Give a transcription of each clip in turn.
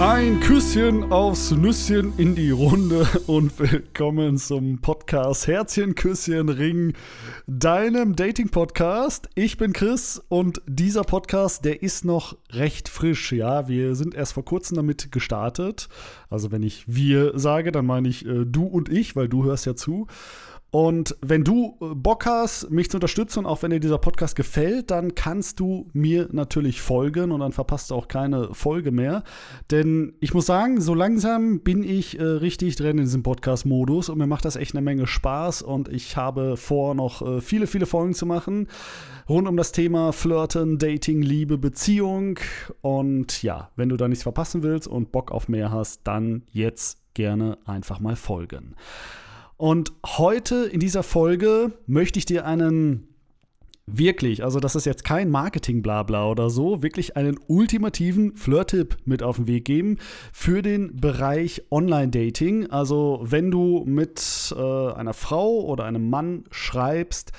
Ein Küsschen aufs Nüsschen in die Runde und willkommen zum Podcast Herzchen, Küsschen, Ring, deinem Dating-Podcast. Ich bin Chris und dieser Podcast, der ist noch recht frisch. Ja, wir sind erst vor kurzem damit gestartet. Also, wenn ich wir sage, dann meine ich äh, du und ich, weil du hörst ja zu. Und wenn du äh, Bock hast, mich zu unterstützen und auch wenn dir dieser Podcast gefällt, dann kannst du mir natürlich folgen und dann verpasst du auch keine Folge mehr. Denn ich muss sagen, so langsam bin ich äh, richtig drin in diesem Podcast-Modus und mir macht das echt eine Menge Spaß und ich habe vor, noch äh, viele, viele Folgen zu machen rund um das Thema Flirten, Dating, Liebe, Beziehung. Und ja, wenn du da nichts verpassen willst und Bock auf mehr hast, dann jetzt gerne einfach mal folgen. Und heute in dieser Folge möchte ich dir einen wirklich, also das ist jetzt kein Marketing-Blabla oder so, wirklich einen ultimativen Flirt-Tipp mit auf den Weg geben für den Bereich Online-Dating. Also wenn du mit äh, einer Frau oder einem Mann schreibst,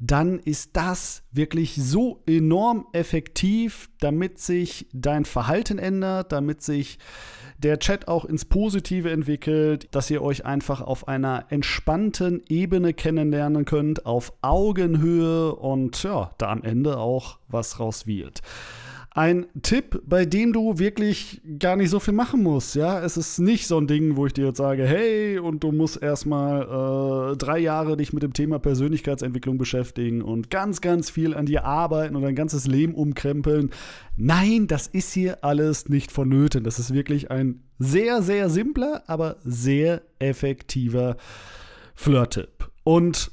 dann ist das wirklich so enorm effektiv, damit sich dein Verhalten ändert, damit sich der Chat auch ins Positive entwickelt, dass ihr euch einfach auf einer entspannten Ebene kennenlernen könnt, auf Augenhöhe und ja, da am Ende auch was raus wird. Ein Tipp, bei dem du wirklich gar nicht so viel machen musst. Ja, es ist nicht so ein Ding, wo ich dir jetzt sage, hey, und du musst erstmal äh, drei Jahre dich mit dem Thema Persönlichkeitsentwicklung beschäftigen und ganz, ganz viel an dir arbeiten und dein ganzes Leben umkrempeln. Nein, das ist hier alles nicht vonnöten. Das ist wirklich ein sehr, sehr simpler, aber sehr effektiver Flirt-Tipp. Und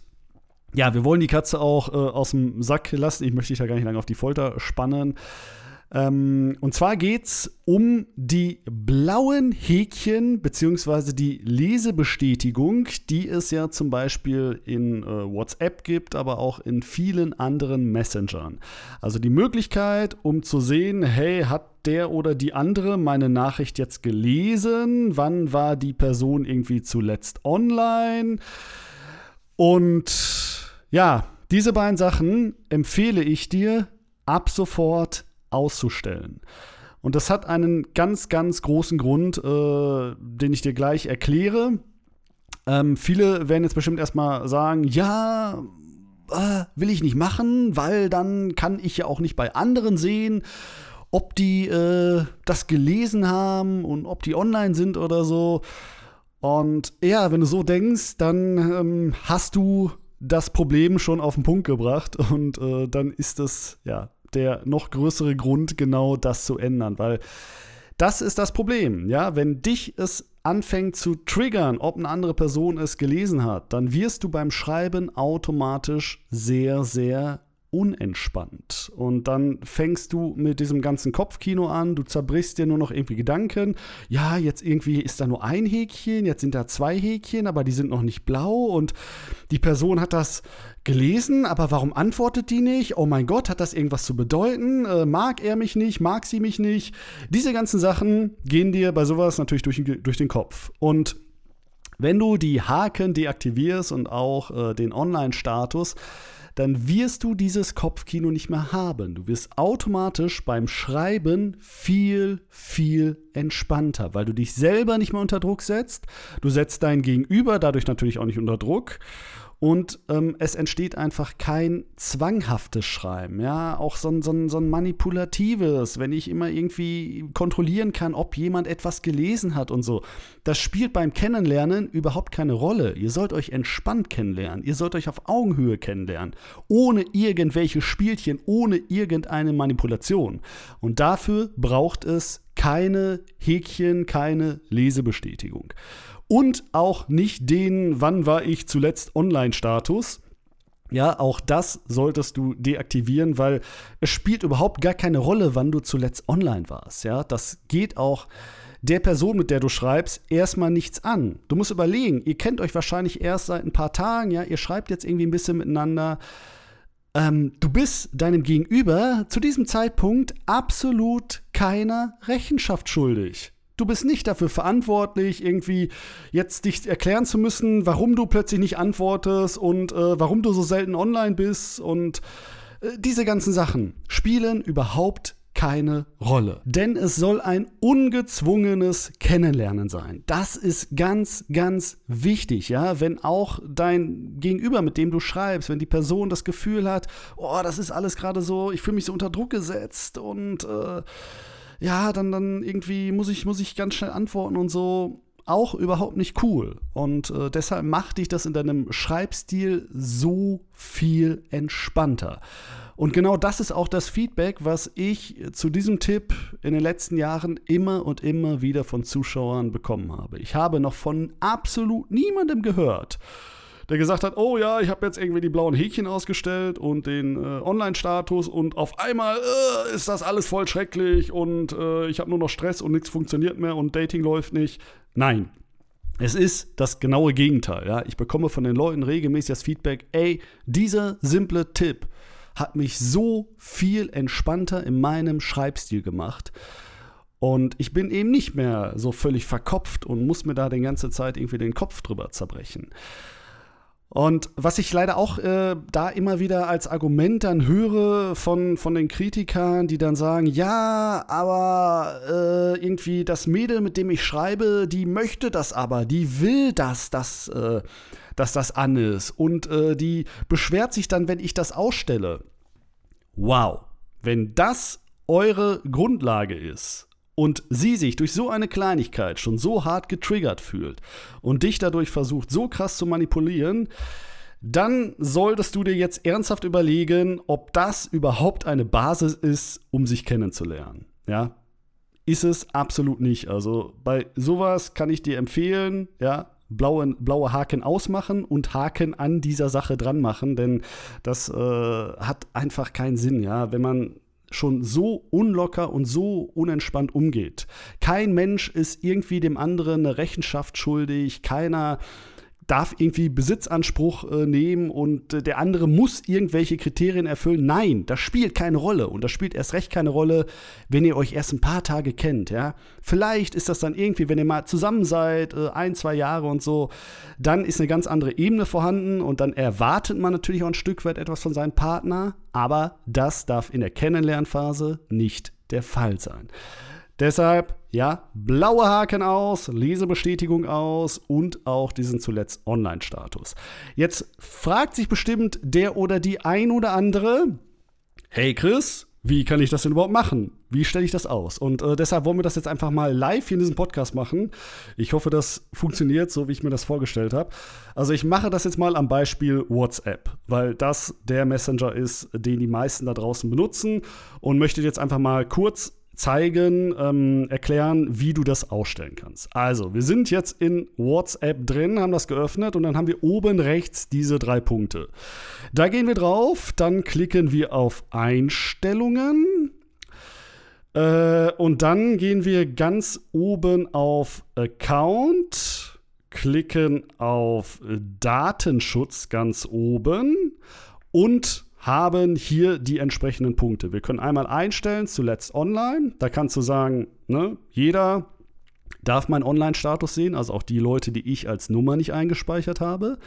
ja, wir wollen die Katze auch äh, aus dem Sack lassen. Ich möchte dich da gar nicht lange auf die Folter spannen. Ähm, und zwar geht es um die blauen Häkchen bzw. die Lesebestätigung, die es ja zum Beispiel in äh, WhatsApp gibt, aber auch in vielen anderen Messengern. Also die Möglichkeit, um zu sehen, hey, hat der oder die andere meine Nachricht jetzt gelesen? Wann war die Person irgendwie zuletzt online? Und ja, diese beiden Sachen empfehle ich dir ab sofort auszustellen. Und das hat einen ganz, ganz großen Grund, äh, den ich dir gleich erkläre. Ähm, viele werden jetzt bestimmt erstmal sagen, ja, äh, will ich nicht machen, weil dann kann ich ja auch nicht bei anderen sehen, ob die äh, das gelesen haben und ob die online sind oder so. Und ja, wenn du so denkst, dann ähm, hast du das Problem schon auf den Punkt gebracht und äh, dann ist es ja der noch größere Grund, genau das zu ändern, weil das ist das Problem, ja, wenn dich es anfängt zu triggern, ob eine andere Person es gelesen hat, dann wirst du beim Schreiben automatisch sehr, sehr unentspannt. Und dann fängst du mit diesem ganzen Kopfkino an, du zerbrichst dir nur noch irgendwie Gedanken. Ja, jetzt irgendwie ist da nur ein Häkchen, jetzt sind da zwei Häkchen, aber die sind noch nicht blau und die Person hat das gelesen, aber warum antwortet die nicht? Oh mein Gott, hat das irgendwas zu bedeuten? Äh, mag er mich nicht? Mag sie mich nicht? Diese ganzen Sachen gehen dir bei sowas natürlich durch, durch den Kopf. Und wenn du die Haken deaktivierst und auch äh, den Online-Status, dann wirst du dieses Kopfkino nicht mehr haben. Du wirst automatisch beim Schreiben viel, viel entspannter, weil du dich selber nicht mehr unter Druck setzt. Du setzt dein Gegenüber dadurch natürlich auch nicht unter Druck. Und ähm, es entsteht einfach kein zwanghaftes Schreiben, ja, auch so ein, so, ein, so ein manipulatives, wenn ich immer irgendwie kontrollieren kann, ob jemand etwas gelesen hat und so. Das spielt beim Kennenlernen überhaupt keine Rolle. Ihr sollt euch entspannt kennenlernen, ihr sollt euch auf Augenhöhe kennenlernen, ohne irgendwelche Spielchen, ohne irgendeine Manipulation. Und dafür braucht es keine Häkchen, keine Lesebestätigung und auch nicht den Wann war ich zuletzt Online-Status. Ja, auch das solltest du deaktivieren, weil es spielt überhaupt gar keine Rolle, wann du zuletzt online warst. Ja, das geht auch der Person, mit der du schreibst, erstmal nichts an. Du musst überlegen, ihr kennt euch wahrscheinlich erst seit ein paar Tagen, ja, ihr schreibt jetzt irgendwie ein bisschen miteinander. Ähm, du bist deinem Gegenüber zu diesem Zeitpunkt absolut keiner Rechenschaft schuldig. Du bist nicht dafür verantwortlich, irgendwie jetzt dich erklären zu müssen, warum du plötzlich nicht antwortest und äh, warum du so selten online bist und äh, diese ganzen Sachen spielen überhaupt keine Rolle. Denn es soll ein ungezwungenes Kennenlernen sein. Das ist ganz, ganz wichtig, ja. Wenn auch dein Gegenüber, mit dem du schreibst, wenn die Person das Gefühl hat, oh, das ist alles gerade so, ich fühle mich so unter Druck gesetzt und äh, ja, dann, dann irgendwie muss ich, muss ich ganz schnell antworten und so auch überhaupt nicht cool. Und äh, deshalb macht dich das in deinem Schreibstil so viel entspannter. Und genau das ist auch das Feedback, was ich zu diesem Tipp in den letzten Jahren immer und immer wieder von Zuschauern bekommen habe. Ich habe noch von absolut niemandem gehört, der gesagt hat, oh ja, ich habe jetzt irgendwie die blauen Häkchen ausgestellt und den äh, Online-Status und auf einmal äh, ist das alles voll schrecklich und äh, ich habe nur noch Stress und nichts funktioniert mehr und Dating läuft nicht. Nein. Es ist das genaue Gegenteil. Ja? Ich bekomme von den Leuten regelmäßig das Feedback, ey, dieser simple Tipp hat mich so viel entspannter in meinem Schreibstil gemacht. Und ich bin eben nicht mehr so völlig verkopft und muss mir da die ganze Zeit irgendwie den Kopf drüber zerbrechen. Und was ich leider auch äh, da immer wieder als Argument dann höre von, von den Kritikern, die dann sagen, ja, aber äh, irgendwie das Mädel, mit dem ich schreibe, die möchte das aber, die will das, dass, äh, dass das an ist. Und äh, die beschwert sich dann, wenn ich das ausstelle. Wow, wenn das eure Grundlage ist, und sie sich durch so eine Kleinigkeit schon so hart getriggert fühlt und dich dadurch versucht, so krass zu manipulieren, dann solltest du dir jetzt ernsthaft überlegen, ob das überhaupt eine Basis ist, um sich kennenzulernen. Ja, ist es absolut nicht. Also bei sowas kann ich dir empfehlen, ja, blaue, blaue Haken ausmachen und Haken an dieser Sache dran machen, denn das äh, hat einfach keinen Sinn, ja. Wenn man schon so unlocker und so unentspannt umgeht. Kein Mensch ist irgendwie dem anderen eine Rechenschaft schuldig, keiner darf irgendwie Besitzanspruch äh, nehmen und äh, der andere muss irgendwelche Kriterien erfüllen. Nein, das spielt keine Rolle und das spielt erst recht keine Rolle, wenn ihr euch erst ein paar Tage kennt. Ja? Vielleicht ist das dann irgendwie, wenn ihr mal zusammen seid, äh, ein, zwei Jahre und so, dann ist eine ganz andere Ebene vorhanden und dann erwartet man natürlich auch ein Stück weit etwas von seinem Partner, aber das darf in der Kennenlernphase nicht der Fall sein. Deshalb, ja, blaue Haken aus, Lesebestätigung aus und auch diesen zuletzt Online-Status. Jetzt fragt sich bestimmt der oder die ein oder andere, hey Chris, wie kann ich das denn überhaupt machen? Wie stelle ich das aus? Und äh, deshalb wollen wir das jetzt einfach mal live hier in diesem Podcast machen. Ich hoffe, das funktioniert so, wie ich mir das vorgestellt habe. Also ich mache das jetzt mal am Beispiel WhatsApp, weil das der Messenger ist, den die meisten da draußen benutzen und möchte jetzt einfach mal kurz zeigen, ähm, erklären, wie du das ausstellen kannst. Also, wir sind jetzt in WhatsApp drin, haben das geöffnet und dann haben wir oben rechts diese drei Punkte. Da gehen wir drauf, dann klicken wir auf Einstellungen. Äh, und dann gehen wir ganz oben auf Account, klicken auf Datenschutz ganz oben und haben hier die entsprechenden Punkte. Wir können einmal einstellen, zuletzt online. Da kannst du sagen, ne, jeder darf meinen Online-Status sehen, also auch die Leute, die ich als Nummer nicht eingespeichert habe.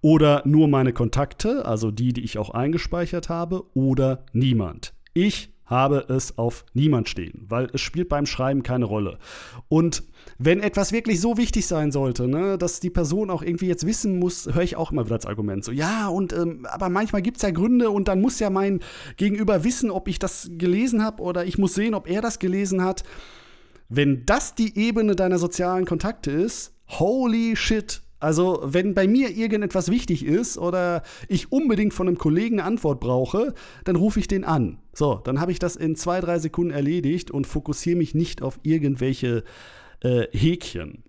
Oder nur meine Kontakte, also die, die ich auch eingespeichert habe. Oder niemand. Ich habe es auf niemand stehen, weil es spielt beim Schreiben keine Rolle. Und wenn etwas wirklich so wichtig sein sollte, ne, dass die Person auch irgendwie jetzt wissen muss, höre ich auch immer wieder als Argument so, ja, und ähm, aber manchmal gibt es ja Gründe und dann muss ja mein Gegenüber wissen, ob ich das gelesen habe oder ich muss sehen, ob er das gelesen hat. Wenn das die Ebene deiner sozialen Kontakte ist, holy shit, also, wenn bei mir irgendetwas wichtig ist oder ich unbedingt von einem Kollegen eine Antwort brauche, dann rufe ich den an. So, dann habe ich das in zwei, drei Sekunden erledigt und fokussiere mich nicht auf irgendwelche äh, Häkchen.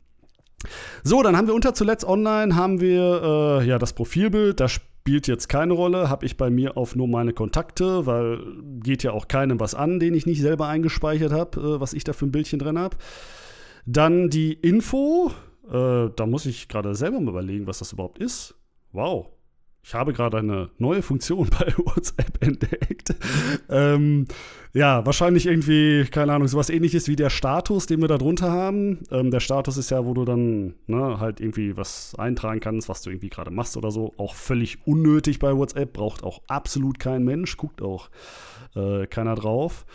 So, dann haben wir unter zuletzt online haben wir äh, ja das Profilbild. Das spielt jetzt keine Rolle. Habe ich bei mir auf nur meine Kontakte, weil geht ja auch keinem was an, den ich nicht selber eingespeichert habe, äh, was ich da für ein Bildchen drin habe. Dann die Info, äh, da muss ich gerade selber mal überlegen, was das überhaupt ist. Wow. Ich habe gerade eine neue Funktion bei WhatsApp entdeckt. ähm, ja, wahrscheinlich irgendwie, keine Ahnung, sowas ähnliches wie der Status, den wir da drunter haben. Ähm, der Status ist ja, wo du dann ne, halt irgendwie was eintragen kannst, was du irgendwie gerade machst oder so. Auch völlig unnötig bei WhatsApp, braucht auch absolut kein Mensch, guckt auch äh, keiner drauf.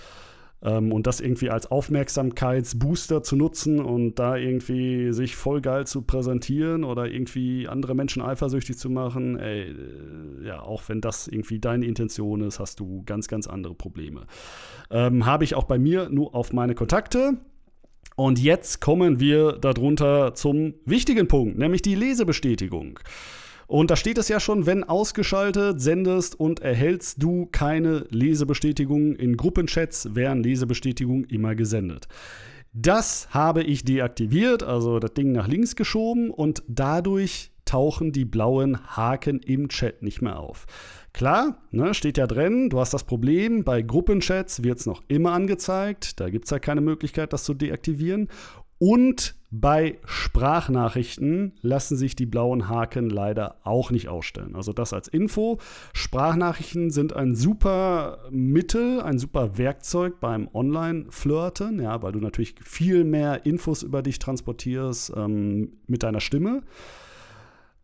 Ähm, und das irgendwie als Aufmerksamkeitsbooster zu nutzen und da irgendwie sich voll geil zu präsentieren oder irgendwie andere Menschen eifersüchtig zu machen, ey, äh, ja, auch wenn das irgendwie deine Intention ist, hast du ganz, ganz andere Probleme. Ähm, Habe ich auch bei mir nur auf meine Kontakte. Und jetzt kommen wir darunter zum wichtigen Punkt, nämlich die Lesebestätigung. Und da steht es ja schon, wenn ausgeschaltet, sendest und erhältst du keine Lesebestätigung in Gruppenchats, werden Lesebestätigungen immer gesendet. Das habe ich deaktiviert, also das Ding nach links geschoben und dadurch tauchen die blauen Haken im Chat nicht mehr auf. Klar, ne, steht ja drin, du hast das Problem, bei Gruppenchats wird es noch immer angezeigt, da gibt es ja keine Möglichkeit, das zu deaktivieren. Und bei Sprachnachrichten lassen sich die blauen Haken leider auch nicht ausstellen. Also das als Info. Sprachnachrichten sind ein super Mittel, ein super Werkzeug beim Online-Flirten, ja, weil du natürlich viel mehr Infos über dich transportierst ähm, mit deiner Stimme.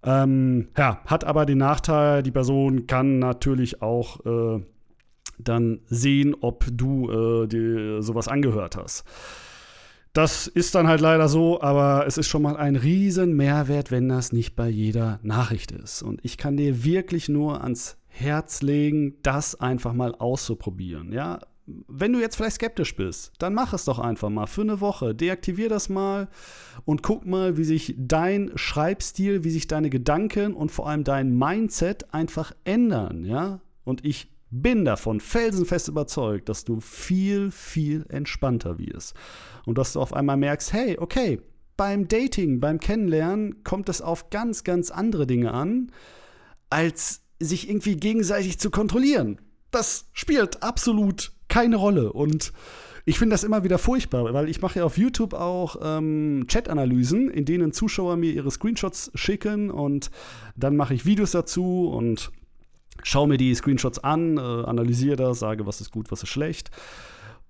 Ähm, ja, hat aber den Nachteil, die Person kann natürlich auch äh, dann sehen, ob du äh, dir sowas angehört hast. Das ist dann halt leider so, aber es ist schon mal ein riesen Mehrwert, wenn das nicht bei jeder Nachricht ist. Und ich kann dir wirklich nur ans Herz legen, das einfach mal auszuprobieren. Ja, wenn du jetzt vielleicht skeptisch bist, dann mach es doch einfach mal für eine Woche. Deaktivier das mal und guck mal, wie sich dein Schreibstil, wie sich deine Gedanken und vor allem dein Mindset einfach ändern, ja? Und ich bin davon felsenfest überzeugt, dass du viel, viel entspannter wirst. Und dass du auf einmal merkst, hey, okay, beim Dating, beim Kennenlernen kommt es auf ganz, ganz andere Dinge an, als sich irgendwie gegenseitig zu kontrollieren. Das spielt absolut keine Rolle. Und ich finde das immer wieder furchtbar, weil ich mache ja auf YouTube auch ähm, Chat-Analysen, in denen Zuschauer mir ihre Screenshots schicken und dann mache ich Videos dazu und schaue mir die Screenshots an, äh, analysiere das, sage, was ist gut, was ist schlecht.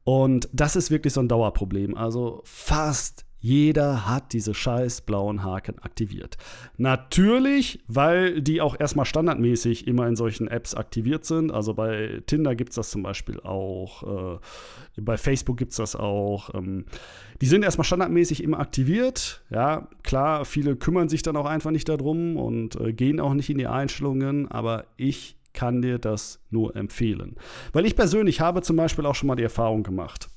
Und das ist wirklich so ein Dauerproblem. Also fast jeder hat diese scheiß blauen Haken aktiviert. Natürlich, weil die auch erstmal standardmäßig immer in solchen Apps aktiviert sind. Also bei Tinder gibt es das zum Beispiel auch, äh, bei Facebook gibt es das auch. Ähm, die sind erstmal standardmäßig immer aktiviert. Ja, klar, viele kümmern sich dann auch einfach nicht darum und äh, gehen auch nicht in die Einstellungen, aber ich kann dir das nur empfehlen. Weil ich persönlich habe zum Beispiel auch schon mal die Erfahrung gemacht,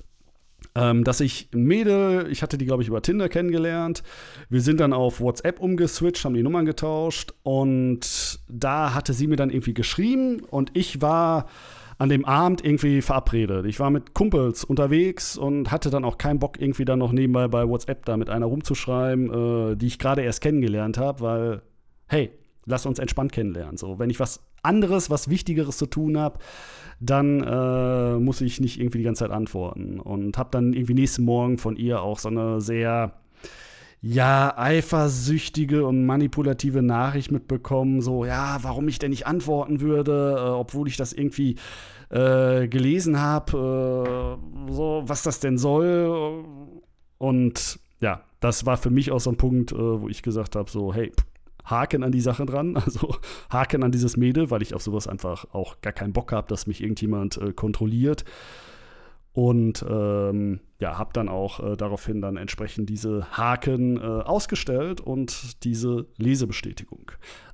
ähm, dass ich ein Mädel, ich hatte die, glaube ich, über Tinder kennengelernt. Wir sind dann auf WhatsApp umgeswitcht, haben die Nummern getauscht und da hatte sie mir dann irgendwie geschrieben und ich war an dem Abend irgendwie verabredet. Ich war mit Kumpels unterwegs und hatte dann auch keinen Bock, irgendwie dann noch nebenbei bei WhatsApp da mit einer rumzuschreiben, äh, die ich gerade erst kennengelernt habe, weil, hey, lass uns entspannt kennenlernen. So, wenn ich was anderes, was Wichtigeres zu tun habe, dann äh, muss ich nicht irgendwie die ganze Zeit antworten. Und habe dann irgendwie nächsten Morgen von ihr auch so eine sehr ja, eifersüchtige und manipulative Nachricht mitbekommen, so, ja, warum ich denn nicht antworten würde, äh, obwohl ich das irgendwie äh, gelesen habe, äh, so, was das denn soll. Und ja, das war für mich auch so ein Punkt, äh, wo ich gesagt habe, so, hey, Haken an die Sache dran, also Haken an dieses Mädel, weil ich auf sowas einfach auch gar keinen Bock habe, dass mich irgendjemand äh, kontrolliert. Und ähm, ja, habe dann auch äh, daraufhin dann entsprechend diese Haken äh, ausgestellt und diese Lesebestätigung.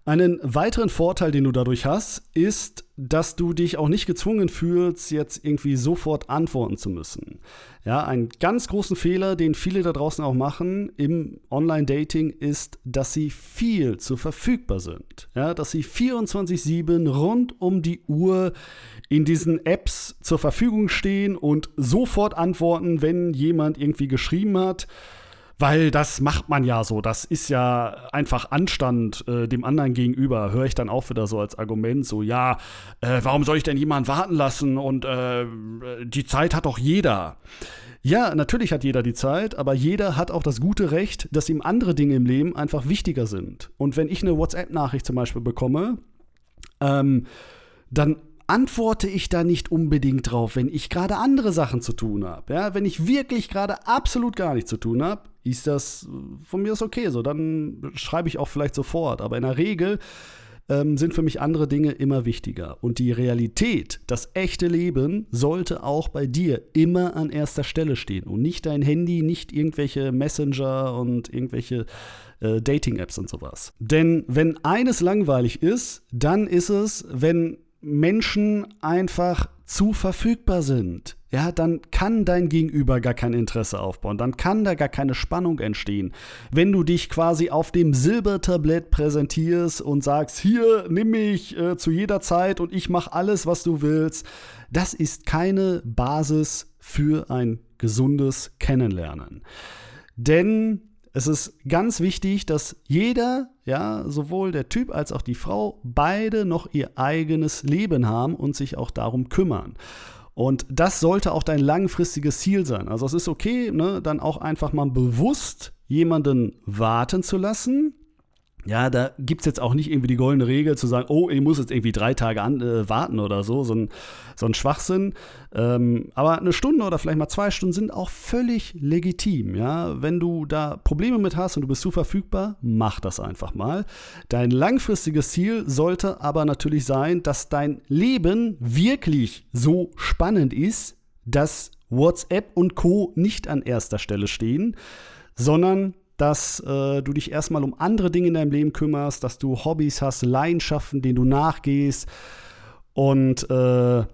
Einen weiteren Vorteil, den du dadurch hast, ist, dass du dich auch nicht gezwungen fühlst, jetzt irgendwie sofort antworten zu müssen. Ja, einen ganz großen Fehler, den viele da draußen auch machen im Online-Dating, ist, dass sie viel zu verfügbar sind. Ja, dass sie 24-7 rund um die Uhr in diesen Apps zur Verfügung stehen und sofort antworten, wenn jemand irgendwie geschrieben hat. Weil das macht man ja so. Das ist ja einfach Anstand äh, dem anderen gegenüber. Höre ich dann auch wieder so als Argument, so, ja, äh, warum soll ich denn jemanden warten lassen? Und äh, die Zeit hat doch jeder. Ja, natürlich hat jeder die Zeit, aber jeder hat auch das gute Recht, dass ihm andere Dinge im Leben einfach wichtiger sind. Und wenn ich eine WhatsApp-Nachricht zum Beispiel bekomme, ähm, dann antworte ich da nicht unbedingt drauf, wenn ich gerade andere Sachen zu tun habe. Ja, wenn ich wirklich gerade absolut gar nichts zu tun habe, ist das von mir ist okay. So, dann schreibe ich auch vielleicht sofort. Aber in der Regel ähm, sind für mich andere Dinge immer wichtiger. Und die Realität, das echte Leben, sollte auch bei dir immer an erster Stelle stehen. Und nicht dein Handy, nicht irgendwelche Messenger und irgendwelche äh, Dating-Apps und sowas. Denn wenn eines langweilig ist, dann ist es, wenn Menschen einfach zu verfügbar sind, ja, dann kann dein Gegenüber gar kein Interesse aufbauen, dann kann da gar keine Spannung entstehen. Wenn du dich quasi auf dem Silbertablett präsentierst und sagst, hier, nimm mich äh, zu jeder Zeit und ich mache alles, was du willst, das ist keine Basis für ein gesundes Kennenlernen. Denn es ist ganz wichtig, dass jeder, ja, sowohl der Typ als auch die Frau, beide noch ihr eigenes Leben haben und sich auch darum kümmern. Und das sollte auch dein langfristiges Ziel sein. Also es ist okay, ne, dann auch einfach mal bewusst jemanden warten zu lassen, ja, da gibt es jetzt auch nicht irgendwie die goldene Regel zu sagen, oh, ich muss jetzt irgendwie drei Tage an, äh, warten oder so, so ein, so ein Schwachsinn. Ähm, aber eine Stunde oder vielleicht mal zwei Stunden sind auch völlig legitim. Ja? Wenn du da Probleme mit hast und du bist zu verfügbar, mach das einfach mal. Dein langfristiges Ziel sollte aber natürlich sein, dass dein Leben wirklich so spannend ist, dass WhatsApp und Co. nicht an erster Stelle stehen, sondern dass äh, du dich erstmal um andere Dinge in deinem Leben kümmerst, dass du Hobbys hast, Leidenschaften, denen du nachgehst. Und äh,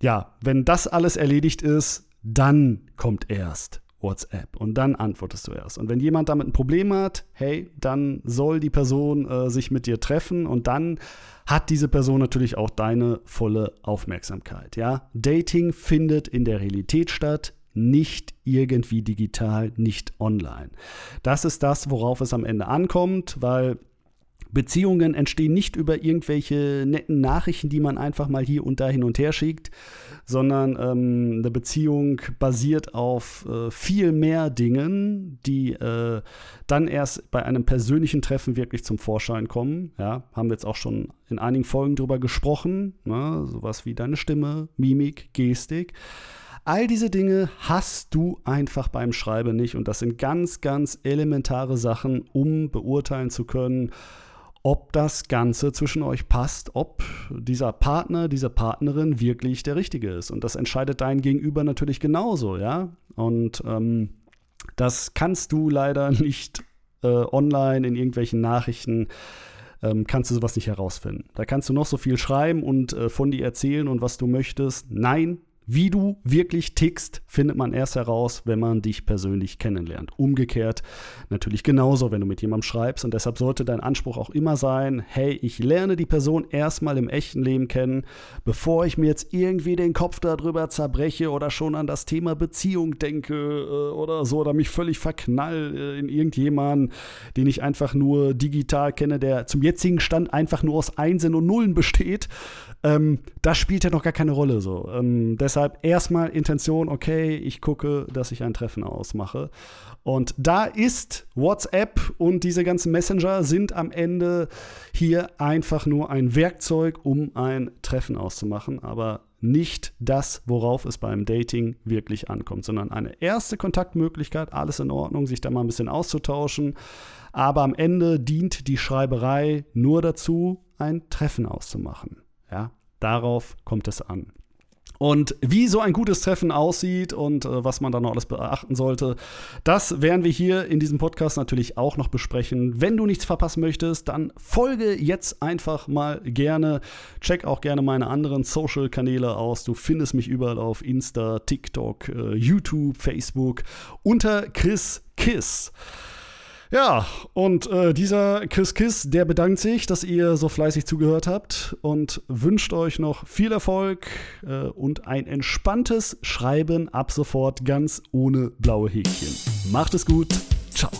ja, wenn das alles erledigt ist, dann kommt erst WhatsApp und dann antwortest du erst. Und wenn jemand damit ein Problem hat, hey, dann soll die Person äh, sich mit dir treffen und dann hat diese Person natürlich auch deine volle Aufmerksamkeit. Ja, Dating findet in der Realität statt nicht irgendwie digital, nicht online. Das ist das, worauf es am Ende ankommt, weil Beziehungen entstehen nicht über irgendwelche netten Nachrichten, die man einfach mal hier und da hin und her schickt, sondern ähm, eine Beziehung basiert auf äh, viel mehr Dingen, die äh, dann erst bei einem persönlichen Treffen wirklich zum Vorschein kommen. Ja, haben wir jetzt auch schon in einigen Folgen drüber gesprochen, ne? sowas wie deine Stimme, Mimik, Gestik. All diese Dinge hast du einfach beim Schreiben nicht und das sind ganz, ganz elementare Sachen, um beurteilen zu können, ob das Ganze zwischen euch passt, ob dieser Partner, diese Partnerin wirklich der Richtige ist. Und das entscheidet dein Gegenüber natürlich genauso, ja. Und ähm, das kannst du leider nicht äh, online in irgendwelchen Nachrichten ähm, kannst du sowas nicht herausfinden. Da kannst du noch so viel schreiben und äh, von dir erzählen und was du möchtest. Nein, wie du wirklich tickst, findet man erst heraus, wenn man dich persönlich kennenlernt. Umgekehrt natürlich genauso, wenn du mit jemandem schreibst. Und deshalb sollte dein Anspruch auch immer sein, hey, ich lerne die Person erstmal im echten Leben kennen, bevor ich mir jetzt irgendwie den Kopf darüber zerbreche oder schon an das Thema Beziehung denke äh, oder so oder mich völlig verknall äh, in irgendjemanden, den ich einfach nur digital kenne, der zum jetzigen Stand einfach nur aus Einsen und Nullen besteht. Ähm, das spielt ja noch gar keine Rolle so. Ähm, deshalb erstmal Intention, okay, ich gucke, dass ich ein Treffen ausmache. Und da ist WhatsApp und diese ganzen Messenger sind am Ende hier einfach nur ein Werkzeug, um ein Treffen auszumachen, aber nicht das, worauf es beim Dating wirklich ankommt, sondern eine erste Kontaktmöglichkeit, alles in Ordnung, sich da mal ein bisschen auszutauschen. Aber am Ende dient die Schreiberei nur dazu, ein Treffen auszumachen. Ja, darauf kommt es an. Und wie so ein gutes Treffen aussieht und äh, was man da noch alles beachten sollte, das werden wir hier in diesem Podcast natürlich auch noch besprechen. Wenn du nichts verpassen möchtest, dann folge jetzt einfach mal gerne. Check auch gerne meine anderen Social-Kanäle aus. Du findest mich überall auf Insta, TikTok, äh, YouTube, Facebook unter Chris Kiss. Ja, und äh, dieser Chris Kiss, der bedankt sich, dass ihr so fleißig zugehört habt und wünscht euch noch viel Erfolg äh, und ein entspanntes Schreiben ab sofort ganz ohne blaue Häkchen. Macht es gut. Ciao.